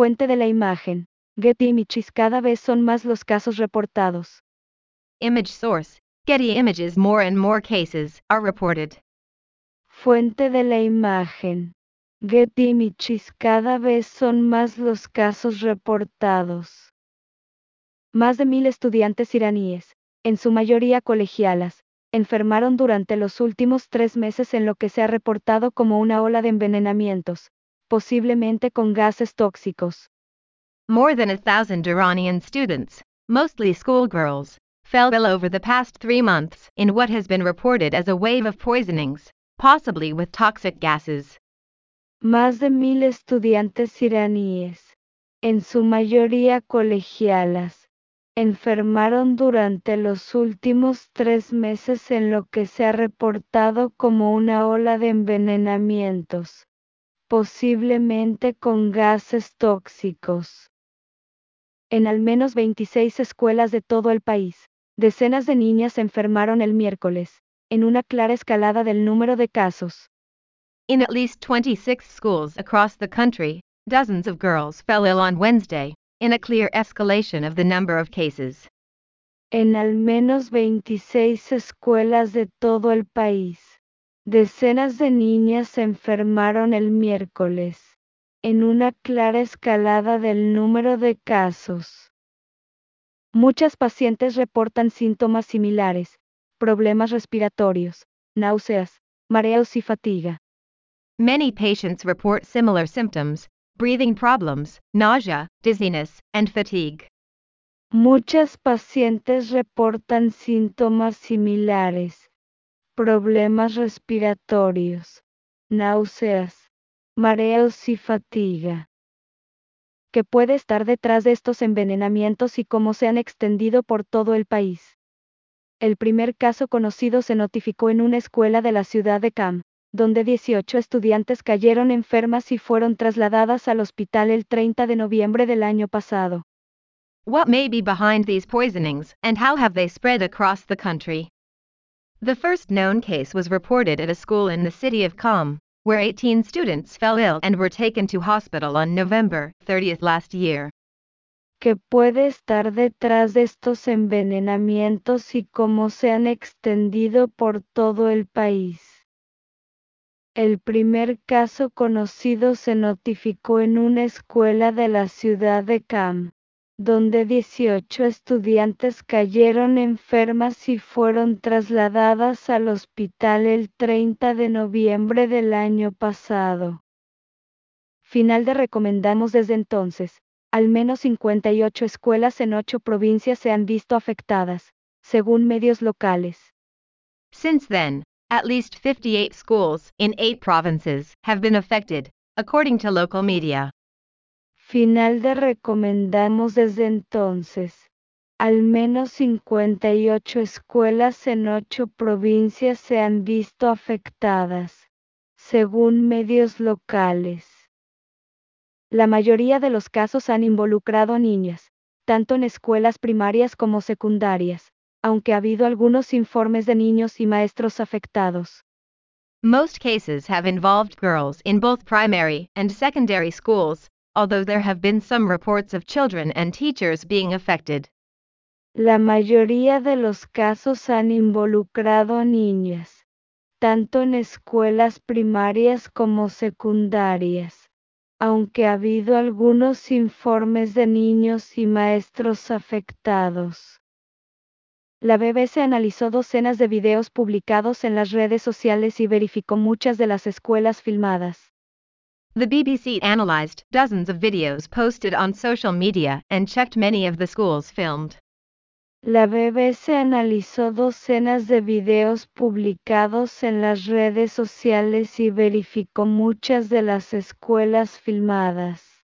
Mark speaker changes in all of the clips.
Speaker 1: Fuente de la imagen. Getty Images cada vez son más los casos reportados.
Speaker 2: Image source Getty Images More and more cases are reported.
Speaker 1: Fuente de la imagen. Getty Images cada vez son más los casos reportados. Más de mil estudiantes iraníes, en su mayoría colegialas, enfermaron durante los últimos tres meses en lo que se ha reportado como una ola de envenenamientos, posiblemente con gases tóxicos.
Speaker 2: More than a thousand Iranian students, mostly schoolgirls, fell ill over the past three months in what has been reported as a wave of poisonings, possibly with toxic gases.
Speaker 1: Más de mil estudiantes iraníes, en su mayoría colegialas, enfermaron durante los últimos tres meses en lo que se ha reportado como una ola de envenenamientos, posiblemente con gases tóxicos. En al menos 26 escuelas de todo el país, decenas de niñas se enfermaron el miércoles, en una clara escalada del número de casos.
Speaker 2: In at least 26 schools across the country, dozens of girls fell ill on Wednesday, in a clear escalation of the number of cases.
Speaker 1: En al menos 26 escuelas de todo el país, decenas de niñas se enfermaron el miércoles, en una clara escalada del número de casos. Muchas pacientes reportan síntomas similares, problemas respiratorios, náuseas, mareos y fatiga.
Speaker 2: Many patients report similar symptoms, breathing problems, nausea, dizziness, and fatigue.
Speaker 1: Muchas pacientes reportan síntomas similares, problemas respiratorios, náuseas, mareos y fatiga. ¿Qué puede estar detrás de estos envenenamientos y cómo se han extendido por todo el país? El primer caso conocido se notificó en una escuela de la ciudad de Cam, donde 18 estudiantes cayeron enfermas y fueron trasladadas al hospital el 30 de noviembre del año pasado.
Speaker 2: What may be behind these poisonings, and how have they spread across the country? The first known case was reported at a school in the city of Qom, where 18 students fell ill and were taken to hospital on November 30th last year.
Speaker 1: ¿Qué puede estar detrás de estos envenenamientos y cómo se han extendido por todo el país? El primer caso conocido se notificó en una escuela de la ciudad de Cam, donde 18 estudiantes cayeron enfermas y fueron trasladadas al hospital el 30 de noviembre del año pasado. Final de recomendamos desde entonces, al menos 58 escuelas en 8 provincias se han visto afectadas, según medios locales.
Speaker 2: Since then, at least 58 schools in 8 provinces have been affected, according to local media.
Speaker 1: Final de recomendamos desde entonces. Al menos 58 escuelas en 8 provincias se han visto afectadas, según medios locales. La mayoría de los casos han involucrado a niñas, tanto en escuelas primarias como secundarias, aunque ha habido algunos informes de niños y maestros afectados.
Speaker 2: Most cases have involved girls in both primary and secondary schools, although there have been some reports of children and teachers being affected.
Speaker 1: La mayoría de los casos han involucrado a niñas, tanto en escuelas primarias como secundarias, aunque ha habido algunos informes de niños y maestros afectados. La BBC analizó docenas de videos publicados en las redes sociales y verificó muchas de las escuelas filmadas.
Speaker 2: The BBC analyzed dozens of videos posted on social media and checked many of the schools filmed.
Speaker 1: La BBC analizó docenas de videos publicados en las redes sociales y verificó muchas de las escuelas filmadas.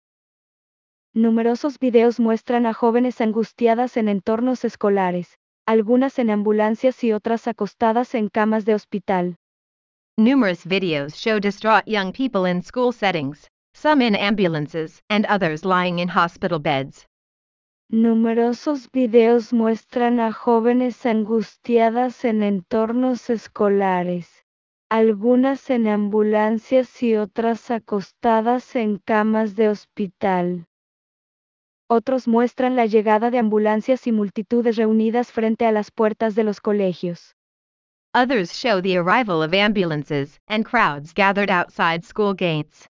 Speaker 1: Numerosos videos muestran a jóvenes angustiadas en entornos escolares, algunas en ambulancias y otras acostadas en camas de hospital.
Speaker 2: Numerous videos show distraught young people in school settings, some in ambulances, and others lying in hospital beds.
Speaker 1: Numerosos videos muestran a jóvenes angustiadas en entornos escolares, algunas en ambulancias y otras acostadas en camas de hospital. Otros muestran la llegada de ambulancias y multitudes reunidas frente a las puertas de los colegios.
Speaker 2: Others show the arrival of ambulances and crowds gathered outside school gates.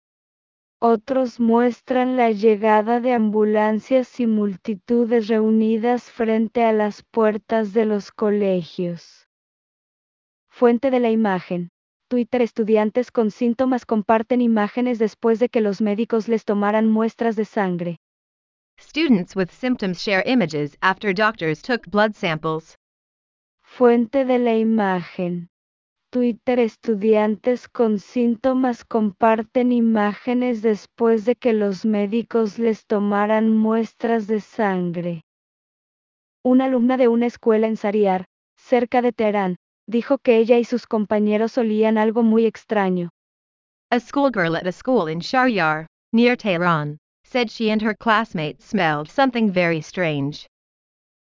Speaker 1: Otros muestran la llegada de ambulancias y multitudes reunidas frente a las puertas de los colegios. Fuente de la imagen. Twitter Estudiantes con síntomas comparten imágenes después de que los médicos les tomaran muestras de sangre.
Speaker 2: Students with symptoms share images after doctors took blood samples.
Speaker 1: Fuente de la imagen. Twitter Estudiantes con síntomas comparten imágenes después de que los médicos les tomaran muestras de sangre. Una alumna de una escuela en Sariar, cerca de Teherán, dijo que ella y sus compañeros olían algo muy extraño.
Speaker 2: A schoolgirl at a school in Sharyar, near Tehran, said she and her classmates smelled something very strange.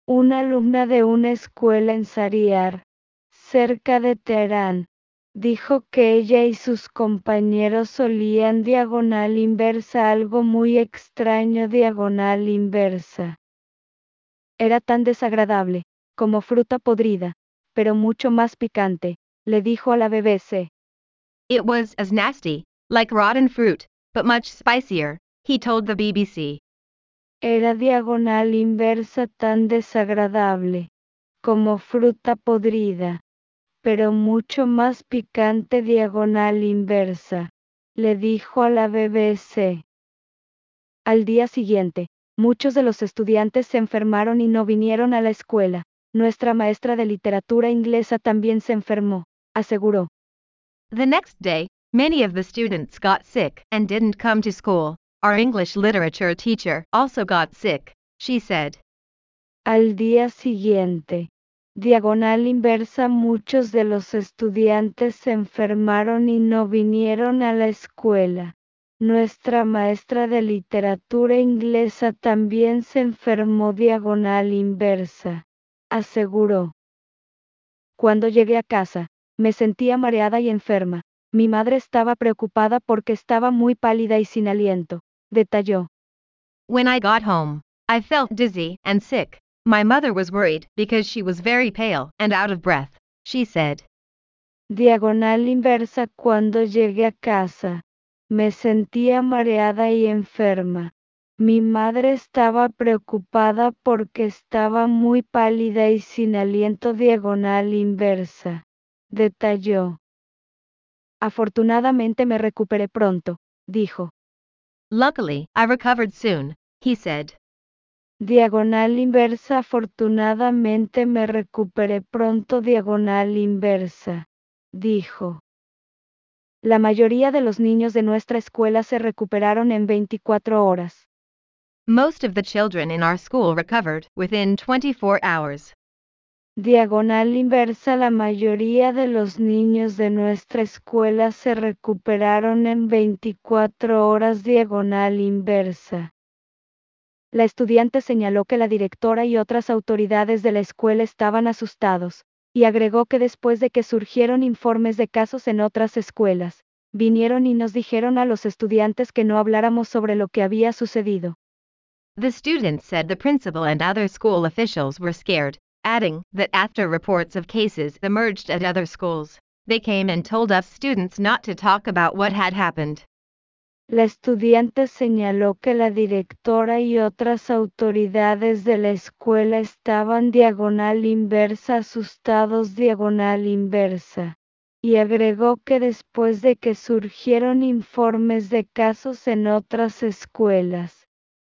Speaker 1: Una alumna de una escuela en Sariar, cerca de Teherán, dijo que ella y sus compañeros olían diagonal inversa algo muy extraño diagonal inversa. Era tan desagradable, como fruta podrida, pero mucho más picante, le dijo a la BBC.
Speaker 2: It was as nasty, like rotten fruit, but much spicier, he told the BBC.
Speaker 1: Era diagonal inversa tan desagradable, como fruta podrida, pero mucho más picante diagonal inversa, le dijo a la BBC. Al día siguiente, muchos de los estudiantes se enfermaron y no vinieron a la escuela. Nuestra maestra de literatura inglesa también se enfermó, aseguró.
Speaker 2: The next day, many of the students got sick and didn't come to school. Our English literature teacher also got sick, she said.
Speaker 1: Al día siguiente, diagonal inversa, muchos de los estudiantes se enfermaron y no vinieron a la escuela. Nuestra maestra de literatura inglesa también se enfermó diagonal inversa aseguró. Cuando llegué a casa, me sentía mareada y enferma. Mi madre estaba preocupada porque estaba muy pálida y sin aliento, detalló.
Speaker 2: When I got home, I felt dizzy and sick. My mother was worried because she was very pale and out of breath, she said.
Speaker 1: Diagonal inversa cuando llegué a casa. Me sentía mareada y enferma. Mi madre estaba preocupada porque estaba muy pálida y sin aliento diagonal inversa. Detalló. Afortunadamente me recuperé pronto, dijo.
Speaker 2: Luckily, I recovered soon, he said.
Speaker 1: Diagonal inversa afortunadamente me recuperé pronto diagonal inversa, dijo. La mayoría de los niños de nuestra escuela se recuperaron en 24 horas.
Speaker 2: Most of the children in our school recovered within 24 hours.
Speaker 1: Diagonal inversa La mayoría de los niños de nuestra escuela se recuperaron en 24 horas diagonal inversa. La estudiante señaló que la directora y otras autoridades de la escuela estaban asustados, y agregó que después de que surgieron informes de casos en otras escuelas, vinieron y nos dijeron a los estudiantes que no habláramos sobre lo que había sucedido.
Speaker 2: The students said the principal and other school officials were scared, adding that after reports of cases emerged at other schools, they came and told us students not to talk about what had happened.
Speaker 1: La estudiante señaló que la directora y otras autoridades de la escuela estaban diagonal inversa asustados diagonal inversa, y agregó que después de que surgieron informes de casos en otras escuelas,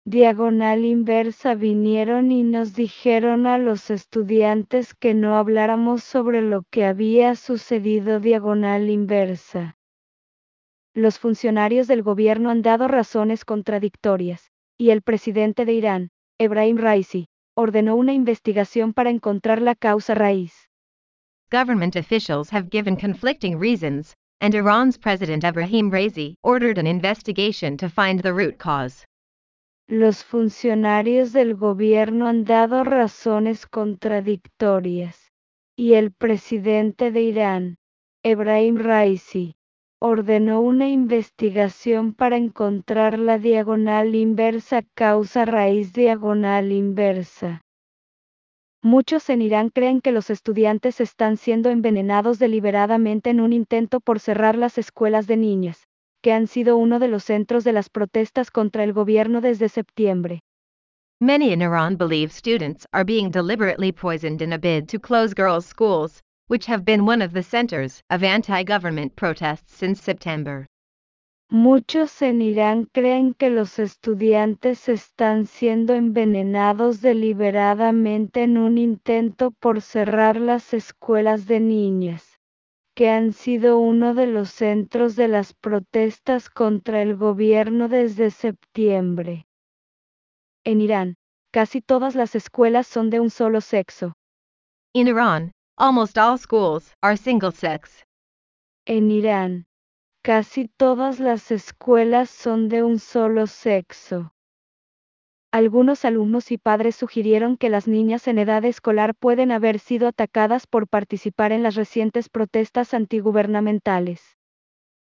Speaker 1: diagonal inversa vinieron y nos dijeron a los estudiantes que no habláramos sobre lo que había sucedido diagonal inversa. Los funcionarios del gobierno han dado razones contradictorias, y el presidente de Irán, Ebrahim Raisi, ordenó una investigación para encontrar la causa raíz.
Speaker 2: Government officials have given conflicting reasons, and Iran's President Ebrahim Raisi ordered an investigation to find the root cause.
Speaker 1: Los funcionarios del gobierno han dado razones contradictorias, y el presidente de Irán, Ebrahim Raisi, ordenó una investigación para encontrar la diagonal inversa causa raíz diagonal inversa. Muchos en Irán creen que los estudiantes están siendo envenenados deliberadamente en un intento por cerrar las escuelas de niñas, que han sido uno de los centros de las protestas contra el gobierno desde septiembre.
Speaker 2: Many in Iran believe students are being deliberately poisoned in a bid to close girls' schools, which have been one of the centers of anti-government protests since September.
Speaker 1: Muchos en Irán creen que los estudiantes están siendo envenenados deliberadamente en un intento por cerrar las escuelas de niñas, que han sido uno de los centros de las protestas contra el gobierno desde septiembre. En Irán, casi todas las escuelas son de un solo sexo.
Speaker 2: In Iran, almost all schools are single sex.
Speaker 1: En Irán, casi todas las escuelas son de un solo sexo. Algunos alumnos y padres sugirieron que las niñas en edad escolar pueden haber sido atacadas por participar en las recientes protestas antigubernamentales.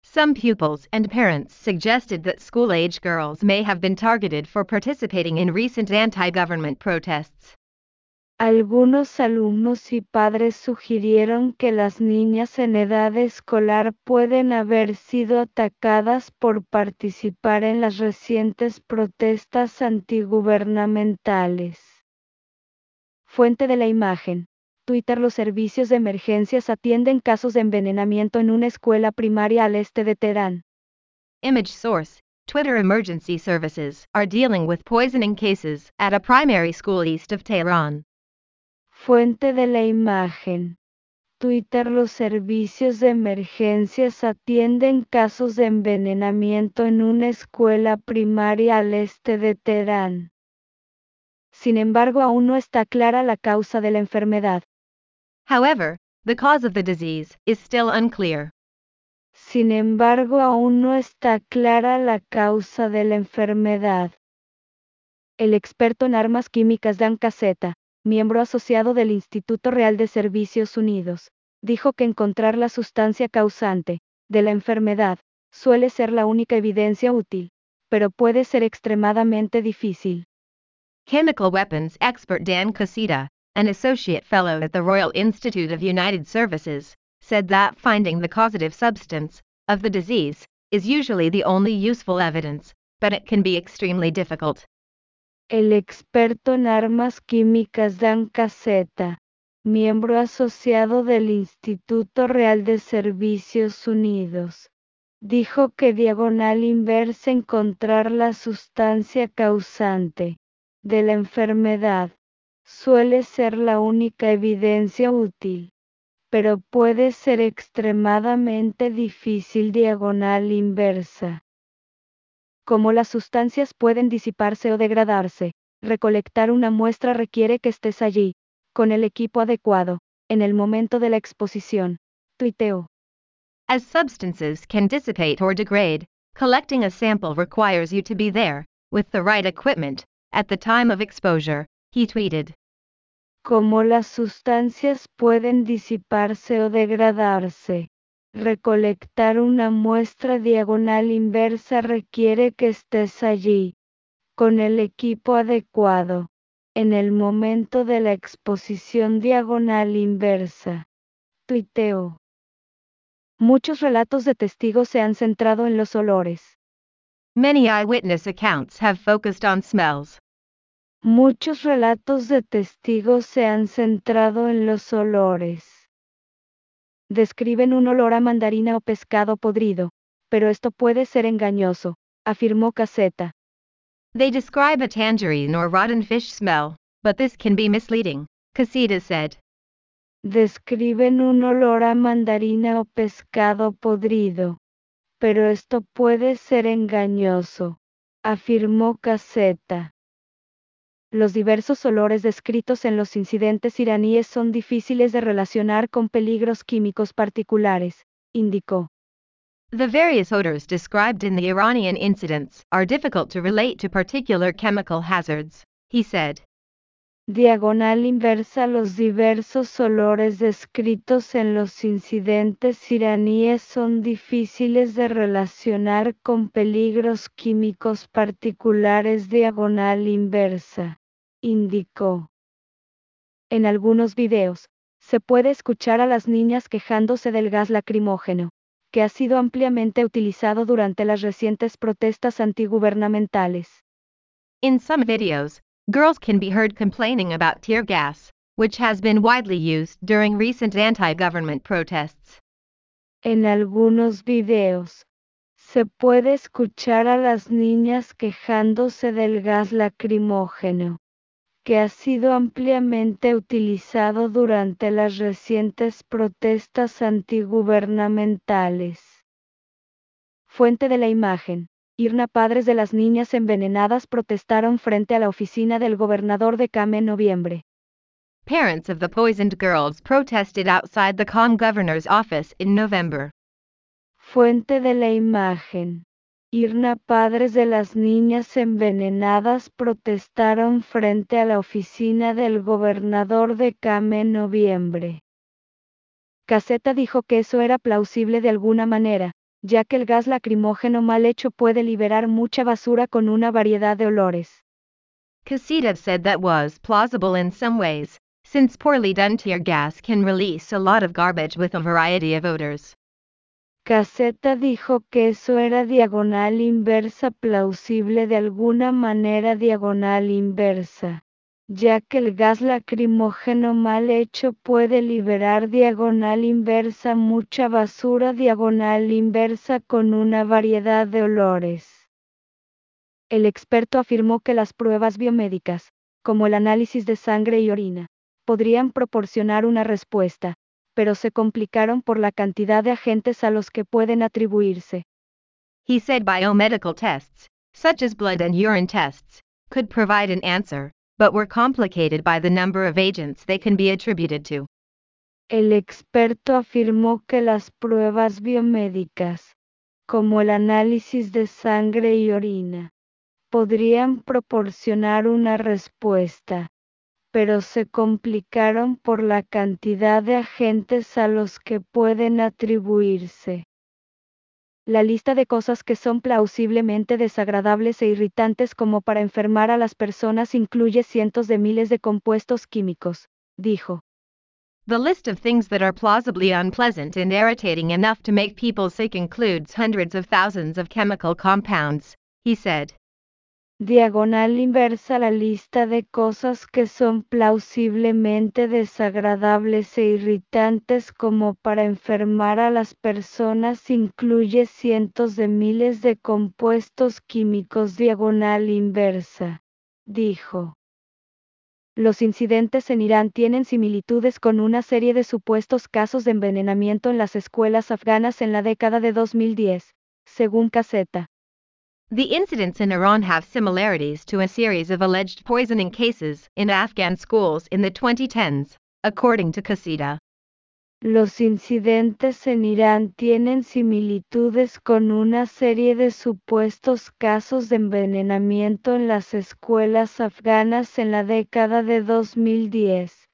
Speaker 2: Some pupils and parents suggested that school age girls may have been targeted for participating in recent anti government protests.
Speaker 1: Algunos alumnos y padres sugirieron que las niñas en edad escolar pueden haber sido atacadas por participar en las recientes protestas antigubernamentales. Fuente de la imagen. Twitter Los servicios de emergencias atienden casos de envenenamiento en una escuela primaria al este de Teherán.
Speaker 2: Image source Twitter emergency services are dealing with poisoning cases at a primary school east of Tehran.
Speaker 1: Fuente de la imagen. Twitter Los servicios de emergencias atienden casos de envenenamiento en una escuela primaria al este de Teherán. Sin embargo, aún no está clara la causa de la enfermedad.
Speaker 2: However, the cause of the disease is still unclear.
Speaker 1: Sin embargo, aún no está clara la causa de la enfermedad. El experto en armas químicas Dan Caseta, miembro asociado del Instituto Real de Servicios Unidos, dijo que encontrar la sustancia causante de la enfermedad suele ser la única evidencia útil, pero puede ser extremadamente difícil.
Speaker 2: Chemical weapons expert Dan Caseta, an associate fellow at the Royal Institute of United Services, said that finding the causative substance of the disease is usually the only useful evidence, but it can be extremely difficult.
Speaker 1: El experto en armas químicas Dan Caseta, miembro asociado del Instituto Real de Servicios Unidos, dijo que diagonal inversa encontrar la sustancia causante de la enfermedad suele ser la única evidencia útil, pero puede ser extremadamente difícil diagonal inversa. Como las sustancias pueden disiparse o degradarse, recolectar una muestra requiere que estés allí, con el equipo adecuado, en el momento de la exposición. Tuiteo.
Speaker 2: As substances can dissipate or degrade, collecting a sample requires you to be there, with the right equipment, at the time of exposure, he tweeted.
Speaker 1: Como las sustancias pueden disiparse o degradarse, recolectar una muestra diagonal inversa requiere que estés allí, con el equipo adecuado, en el momento de la exposición diagonal inversa. Tuiteo. Muchos relatos de testigos se han centrado en los olores.
Speaker 2: Many eyewitness accounts have focused on smells.
Speaker 1: Muchos relatos de testigos se han centrado en los olores describen un olor a mandarina o pescado podrido, pero esto puede ser engañoso, afirmó Caseta.
Speaker 2: They describe a tangerine or rotten fish smell, but this can be misleading, Caseta said.
Speaker 1: Describen un olor a mandarina o pescado podrido, pero esto puede ser engañoso, afirmó Caseta. Los diversos olores descritos en los incidentes iraníes son difíciles de relacionar con peligros químicos particulares, indicó.
Speaker 2: The various odors described in the Iranian incidents are difficult to relate to particular chemical hazards, he said.
Speaker 1: Diagonal inversa Los diversos olores descritos en los incidentes iraníes son difíciles de relacionar con peligros químicos particulares diagonal inversa, indicó. En algunos videos, se puede escuchar a las niñas quejándose del gas lacrimógeno, que ha sido ampliamente utilizado durante las recientes protestas antigubernamentales.
Speaker 2: In some videos, girls can be heard complaining about tear gas, which has been widely used during recent anti-government protests.
Speaker 1: En algunos videos, se puede escuchar a las niñas quejándose del gas lacrimógeno, que ha sido ampliamente utilizado durante las recientes protestas antigubernamentales. Fuente de la imagen. Irna padres de las niñas envenenadas protestaron frente a la oficina del gobernador de Cam en noviembre.
Speaker 2: Parents of the poisoned girls protested outside the COM governor's office in November.
Speaker 1: Fuente de la imagen. Irna padres de las niñas envenenadas protestaron frente a la oficina del gobernador de Came en noviembre. Caseta dijo que eso era plausible de alguna manera, ya que el gas lacrimógeno mal hecho puede liberar mucha basura con una variedad de olores.
Speaker 2: Caseta said that was plausible in some ways, since poorly done tear gas can release a lot of garbage with a variety of odors.
Speaker 1: Caseta dijo que eso era diagonal inversa plausible de alguna manera diagonal inversa, ya que el gas lacrimógeno mal hecho puede liberar diagonal inversa mucha basura diagonal inversa con una variedad de olores. El experto afirmó que las pruebas biomédicas, como el análisis de sangre y orina, podrían proporcionar una respuesta, pero se complicaron por la cantidad de agentes a los que pueden atribuirse.
Speaker 2: He said biomedical tests, such as blood and urine tests, could provide an answer, but were complicated by the number of agents they can be attributed to.
Speaker 1: El experto afirmó que las pruebas biomédicas, como el análisis de sangre y orina, podrían proporcionar una respuesta, pero se complicaron por la cantidad de agentes a los que pueden atribuirse. La lista de cosas que son plausiblemente desagradables e irritantes como para enfermar a las personas incluye cientos de miles de compuestos químicos, dijo.
Speaker 2: The list of things that are plausibly unpleasant and irritating enough to make people sick includes hundreds of thousands of chemical compounds, he said
Speaker 1: diagonal inversa la lista de cosas que son plausiblemente desagradables e irritantes como para enfermar a las personas incluye cientos de miles de compuestos químicos diagonal inversa, dijo. Los incidentes en Irán tienen similitudes con una serie de supuestos casos de envenenamiento en las escuelas afganas en la década de 2010, según Caseta.
Speaker 2: The incidents in Iran have similarities to a series of alleged poisoning cases in Afghan schools in the 2010s, according to Casita.
Speaker 1: Los incidentes en Irán tienen similitudes con una serie de supuestos casos de envenenamiento en las escuelas afganas en la década de 2010,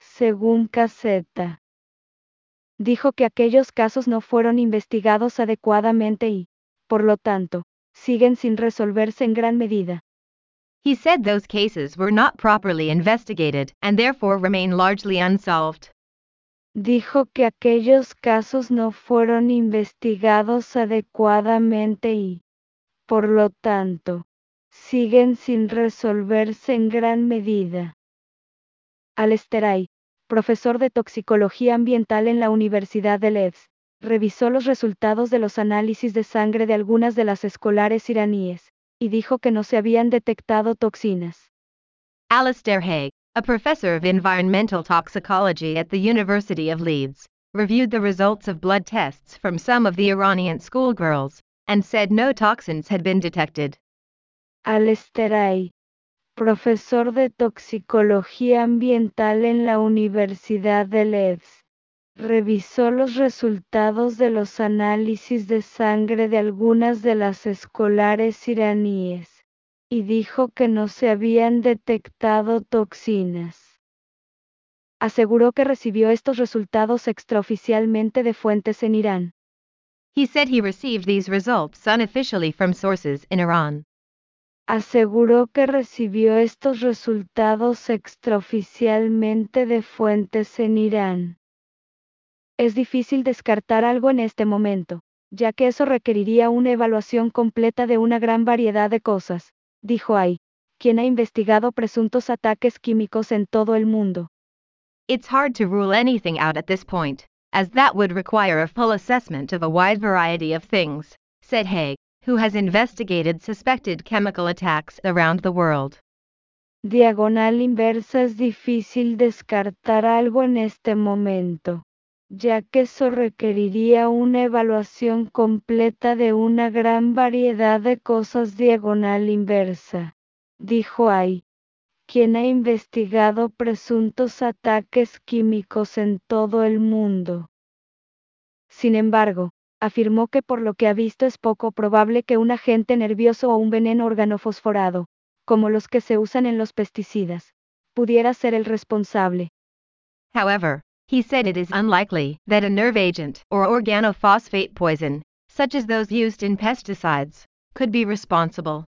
Speaker 1: según Caseta. Dijo que aquellos casos no fueron investigados adecuadamente y, por lo tanto, siguen sin resolverse en gran medida.
Speaker 2: He said those cases were not properly investigated and therefore remain largely unsolved.
Speaker 1: Dijo que aquellos casos no fueron investigados adecuadamente y, por lo tanto, siguen sin resolverse en gran medida. Alesteray, profesor de toxicología ambiental en la Universidad de Leeds, revisó los resultados de los análisis de sangre de algunas de las escolares iraníes, y dijo que no se habían detectado toxinas.
Speaker 2: Alistair Haig, a professor of environmental toxicology at the University of Leeds, reviewed the results of blood tests from some of the Iranian schoolgirls, and said no toxins had been detected.
Speaker 1: Alistair Haig, profesor de toxicología ambiental en la Universidad de Leeds, revisó los resultados de los análisis de sangre de algunas de las escolares iraníes, y dijo que no se habían detectado toxinas.
Speaker 3: Aseguró que recibió estos resultados extraoficialmente de fuentes en Irán.
Speaker 2: He said he received these results unofficially from sources in Iran.
Speaker 1: Aseguró que recibió estos resultados extraoficialmente de fuentes en Irán.
Speaker 3: Es difícil descartar algo en este momento, ya que eso requeriría una evaluación completa de una gran variedad de cosas, dijo Ai, quien ha investigado presuntos ataques químicos en todo el mundo.
Speaker 2: It's hard to rule anything out at this point, as that would require a full assessment of a wide variety of things, said Haig, who has investigated suspected chemical attacks around the world.
Speaker 1: Diagonal inversa es difícil descartar algo en este momento ya que eso requeriría una evaluación completa de una gran variedad de cosas diagonal inversa, dijo Ai, quien ha investigado presuntos ataques químicos en todo el mundo.
Speaker 3: Sin embargo, afirmó que por lo que ha visto es poco probable que un agente nervioso o un veneno organofosforado, como los que se usan en los pesticidas, pudiera ser el responsable.
Speaker 2: However, he said it is unlikely that a nerve agent or organophosphate poison, such as those used in pesticides, could be responsible.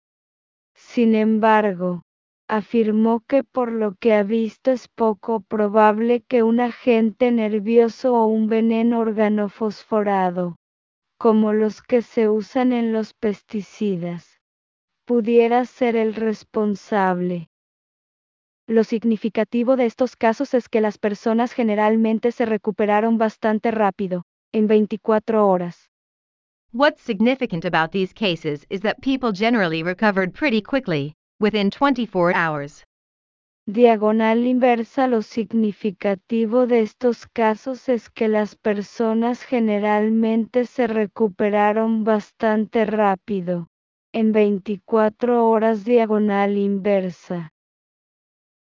Speaker 1: Sin embargo, afirmó que por lo que ha visto es poco probable que un agente nervioso o un veneno organofosforado, como los que se usan en los pesticidas, pudiera ser el responsable.
Speaker 3: Lo significativo de estos casos es que las personas generalmente se recuperaron bastante rápido, en 24 horas.
Speaker 2: What's significant about these cases is that people generally recovered pretty quickly, within 24 hours.
Speaker 1: Diagonal inversa Lo significativo de estos casos es que las personas generalmente se recuperaron bastante rápido, en 24 horas diagonal inversa.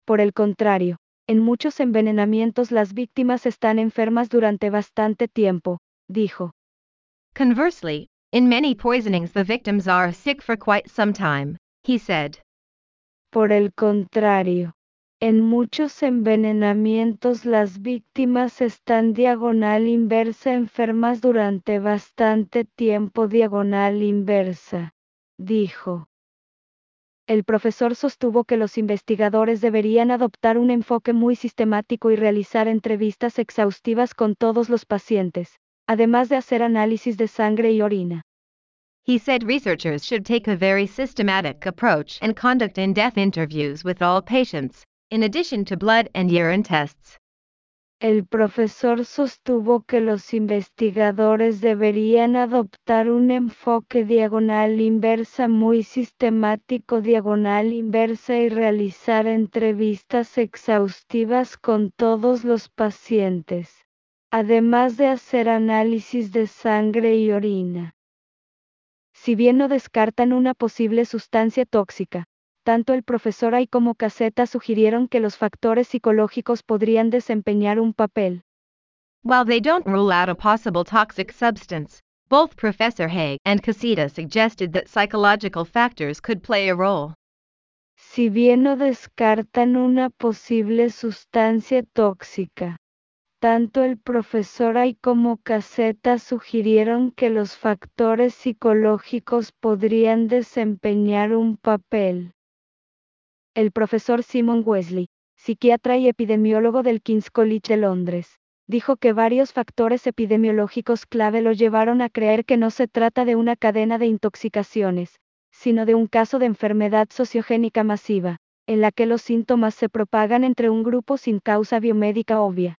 Speaker 3: Por el contrario, en muchos envenenamientos las víctimas están enfermas durante bastante tiempo, dijo.
Speaker 2: Conversely, in many poisonings the victims are sick for quite some time, he said.
Speaker 1: Por el contrario, en muchos envenenamientos las víctimas están diagonal inversa enfermas durante bastante tiempo diagonal inversa, dijo.
Speaker 3: El profesor sostuvo que los investigadores deberían adoptar un enfoque muy sistemático y realizar entrevistas exhaustivas con todos los pacientes, además de hacer análisis de sangre y orina.
Speaker 2: He said researchers should take a very systematic approach and conduct in-depth interviews with all patients, in addition to blood and urine tests.
Speaker 1: El profesor sostuvo que los investigadores deberían adoptar un enfoque diagonal inversa muy sistemático diagonal inversa y realizar entrevistas exhaustivas con todos los pacientes, además de hacer análisis de sangre y orina.
Speaker 3: Si bien no descartan una posible sustancia tóxica, tanto el profesor Ay como Caseta sugirieron que los factores psicológicos podrían desempeñar un papel.
Speaker 2: While they don't rule out a possible toxic substance, both Professor Haig and Caseta suggested that psychological factors could play a role.
Speaker 1: Si bien no descartan una posible sustancia tóxica, tanto el profesor Ay como Caseta sugirieron que los factores psicológicos podrían desempeñar un papel.
Speaker 3: El profesor Simon Wesley, psiquiatra y epidemiólogo del King's College de Londres, dijo que varios factores epidemiológicos clave lo llevaron a creer que no se trata de una cadena de intoxicaciones, sino de un caso de enfermedad sociogénica masiva, en la que los síntomas se propagan entre un grupo sin causa biomédica obvia.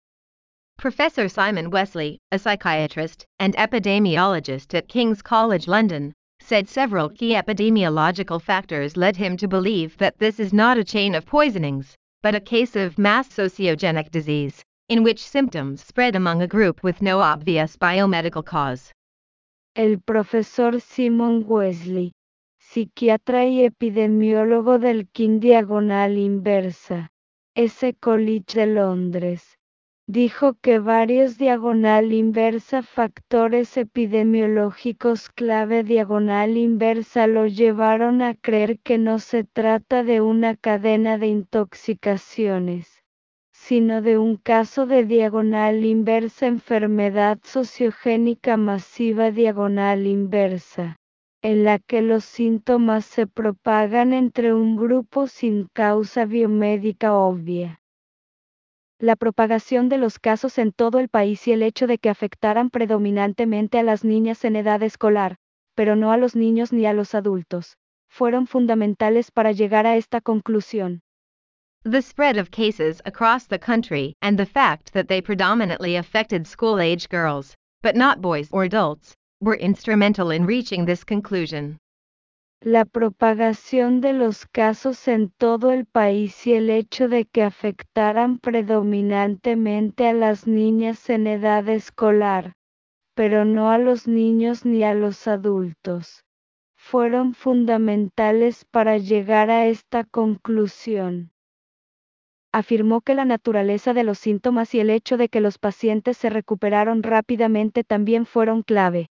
Speaker 2: Professor Simon Wesley, a psychiatrist and epidemiologist at King's College London, said several key epidemiological factors led him to believe that this is not a chain of poisonings, but a case of mass sociogenic disease, in which symptoms spread among a group with no obvious biomedical cause.
Speaker 1: El profesor Simon Wesley, psiquiatra y epidemiólogo del King Diagonal Inversa, S. College de Londres, dijo que varios diagonal inversa factores epidemiológicos clave diagonal inversa lo llevaron a creer que no se trata de una cadena de intoxicaciones, sino de un caso de diagonal inversa enfermedad sociogénica masiva diagonal inversa en la que los síntomas se propagan entre un grupo sin causa biomédica obvia la propagación de los casos en todo el país y el hecho de que afectaran predominantemente a las niñas en edad escolar, pero no a los niños ni a los adultos, fueron fundamentales para llegar a esta conclusión.
Speaker 2: The spread of cases across the country and the fact that they predominantly affected school age girls, but not boys or adults, were instrumental in reaching this conclusion
Speaker 1: la propagación de los casos en todo el país y el hecho de que afectaran predominantemente a las niñas en edad escolar, pero no a los niños ni a los adultos, fueron fundamentales para llegar a esta conclusión. Afirmó que la naturaleza de los síntomas y el hecho de que los pacientes se recuperaron rápidamente también fueron clave.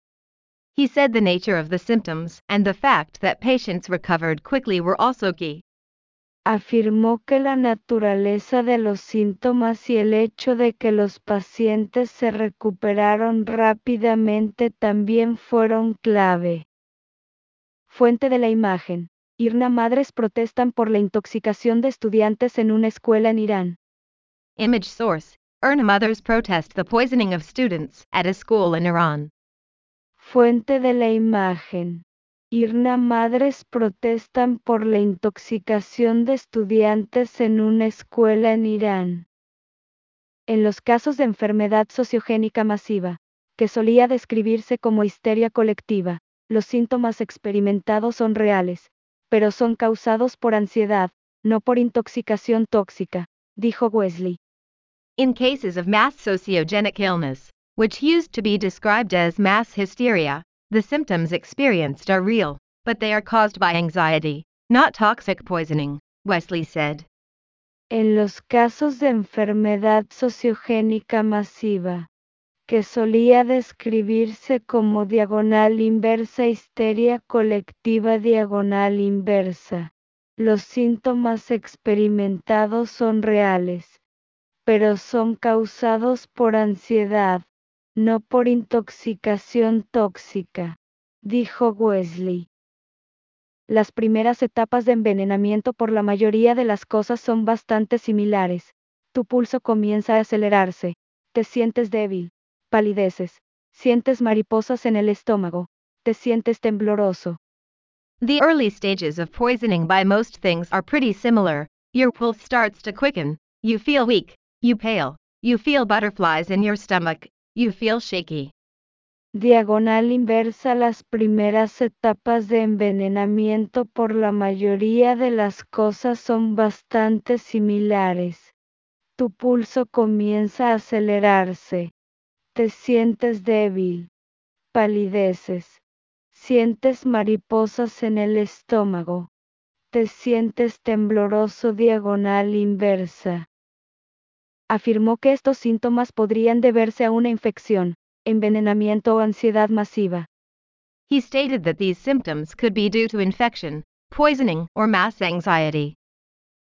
Speaker 2: He said the nature of the symptoms and the fact that patients recovered quickly were also key.
Speaker 1: Afirmó que la naturaleza de los síntomas y el hecho de que los pacientes se recuperaron rápidamente también fueron clave. Fuente de la imagen. Irna Madres protestan por la intoxicación de estudiantes en una escuela en Irán.
Speaker 2: Image source. Irna Mothers protest the poisoning of students at a school in Iran.
Speaker 1: Fuente de la imagen. Irna Madres protestan por la intoxicación de estudiantes en una escuela en Irán. En los casos de enfermedad sociogénica masiva, que solía describirse como histeria colectiva, los síntomas experimentados son reales, pero son causados por ansiedad, no por intoxicación tóxica, dijo Wesley.
Speaker 2: In cases of mass sociogenic illness, which used to be described as mass hysteria, the symptoms experienced are real, but they are caused by anxiety, not toxic poisoning, Wesley said.
Speaker 1: En los casos de enfermedad sociogénica masiva, que solía describirse como diagonal inversa histeria colectiva diagonal inversa, los síntomas experimentados son reales, pero son causados por ansiedad, no por intoxicación tóxica, dijo Wesley. Las primeras etapas de envenenamiento por la mayoría de las cosas son bastante similares. Tu pulso comienza a acelerarse, te sientes débil, palideces, sientes mariposas en el estómago, te sientes tembloroso.
Speaker 2: The early stages of poisoning by most things are pretty similar. Your pulse starts to quicken, you feel weak, you pale, you feel butterflies in your stomach, You feel shaky.
Speaker 1: Diagonal inversa Las primeras etapas de envenenamiento por la mayoría de las cosas son bastante similares. Tu pulso comienza a acelerarse. Te sientes débil. Palideces. Sientes mariposas en el estómago. Te sientes tembloroso diagonal inversa afirmó que estos síntomas podrían deberse a una infección, envenenamiento o ansiedad masiva.
Speaker 2: He stated that these symptoms could be due to infection, poisoning, or mass anxiety.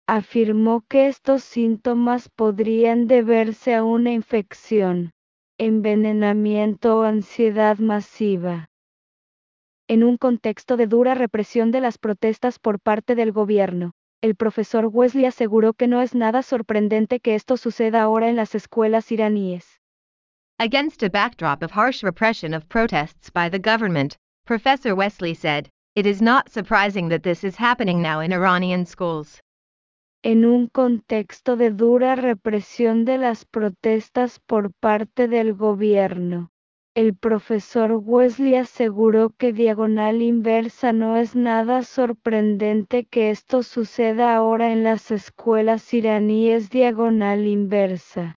Speaker 1: Afirmó que estos síntomas podrían deberse a una infección, envenenamiento o ansiedad masiva. En un contexto de dura represión de las protestas por parte del gobierno, el profesor Wesley aseguró que no es nada sorprendente que esto suceda ahora en las escuelas iraníes.
Speaker 2: Against a backdrop of harsh repression of protests by the government, Professor Wesley said, It is not surprising that this is happening now in Iranian schools.
Speaker 1: En un contexto de dura represión de las protestas por parte del gobierno, el profesor Wesley aseguró que diagonal inversa no es nada sorprendente que esto suceda ahora en las escuelas iraníes diagonal inversa.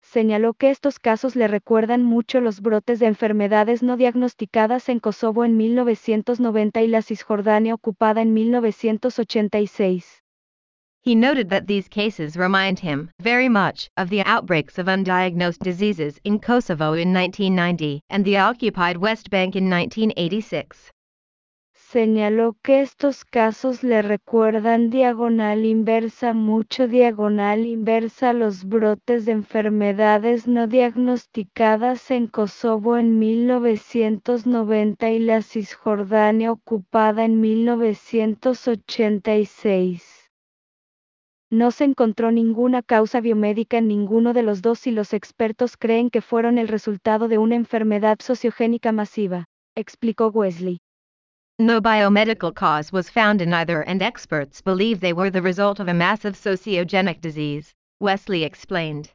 Speaker 1: Señaló que estos casos le recuerdan mucho los brotes de enfermedades no diagnosticadas en Kosovo en 1990 y la Cisjordania ocupada en 1986.
Speaker 2: He noted that these cases remind him very much of the outbreaks of undiagnosed diseases in Kosovo in 1990 and the occupied West Bank in 1986.
Speaker 1: Señaló que estos casos le recuerdan diagonal inversa mucho diagonal inversa los brotes de enfermedades no diagnosticadas en Kosovo en 1990 y la Cisjordania ocupada en 1986. No se encontró ninguna causa biomédica en ninguno de los dos y los expertos creen que fueron el resultado de una enfermedad sociogénica masiva, explicó Wesley.
Speaker 2: No biomedical cause was found in either and experts believe they were the result of a massive sociogenic disease, Wesley explained.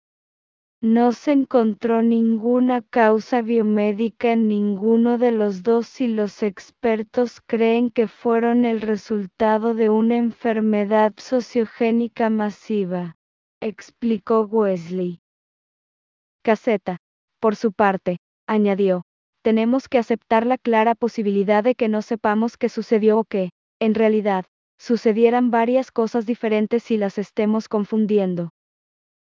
Speaker 1: No se encontró ninguna causa biomédica en ninguno de los dos y los expertos creen que fueron el resultado de una enfermedad sociogénica masiva, explicó Wesley. Caseta, por su parte, añadió, tenemos que aceptar la clara posibilidad de que no sepamos qué sucedió o que, en realidad, sucedieran varias cosas diferentes y las estemos confundiendo.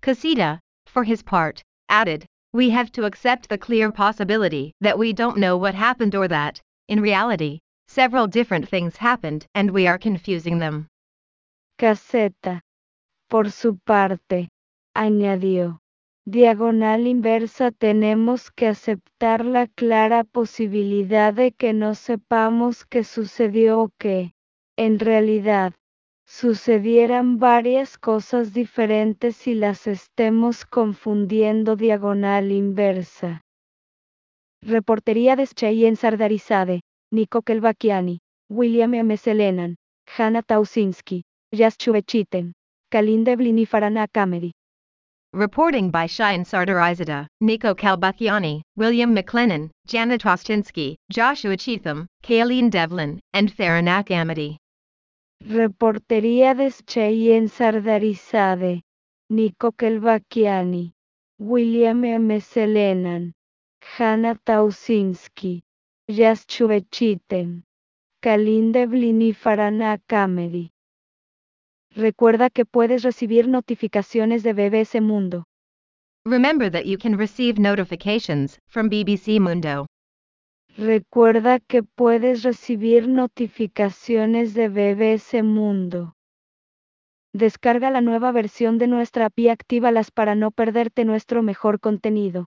Speaker 2: Casita, for his part, added, We have to accept the clear possibility that we don't know what happened or that, in reality, several different things happened and we are confusing them.
Speaker 1: Caseta. Por su parte, añadió diagonal inversa tenemos que aceptar la clara posibilidad de que no sepamos qué sucedió o que, en realidad, sucedieran varias cosas diferentes y las estemos confundiendo diagonal inversa. Reportería de en Sardarizade, Niko Kelbakiani, William M. Selenan, Hanna Tausinski, Jas Chuvechiten, Kalin Devlin y Farana Kamedi.
Speaker 2: Reporting by Shine Sardarizada, Nico Kalbakiani, William McLennan, Janet Ostinsky, Joshua Cheatham, Kayleen Devlin, and Faranak Amity.
Speaker 1: Reportería de Cheyenne Sardarizade, Nico Kelbakiani, William M. Selenan, Hanna Tausinski, Jas Chuvechiten, Kalin Devlin y Faranak Amity. Recuerda que puedes recibir notificaciones de BBC Mundo.
Speaker 2: Remember that you can receive notifications from BBC Mundo.
Speaker 1: Recuerda que puedes recibir notificaciones de BBC Mundo. Descarga la nueva versión de nuestra API y actívalas para no perderte nuestro mejor contenido.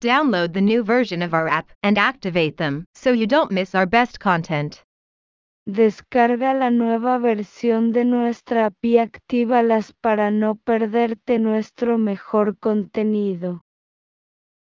Speaker 2: Download the new version of our app and activate them so you don't miss our best content.
Speaker 1: Descarga la nueva versión de nuestra API y actívalas para no perderte nuestro mejor contenido.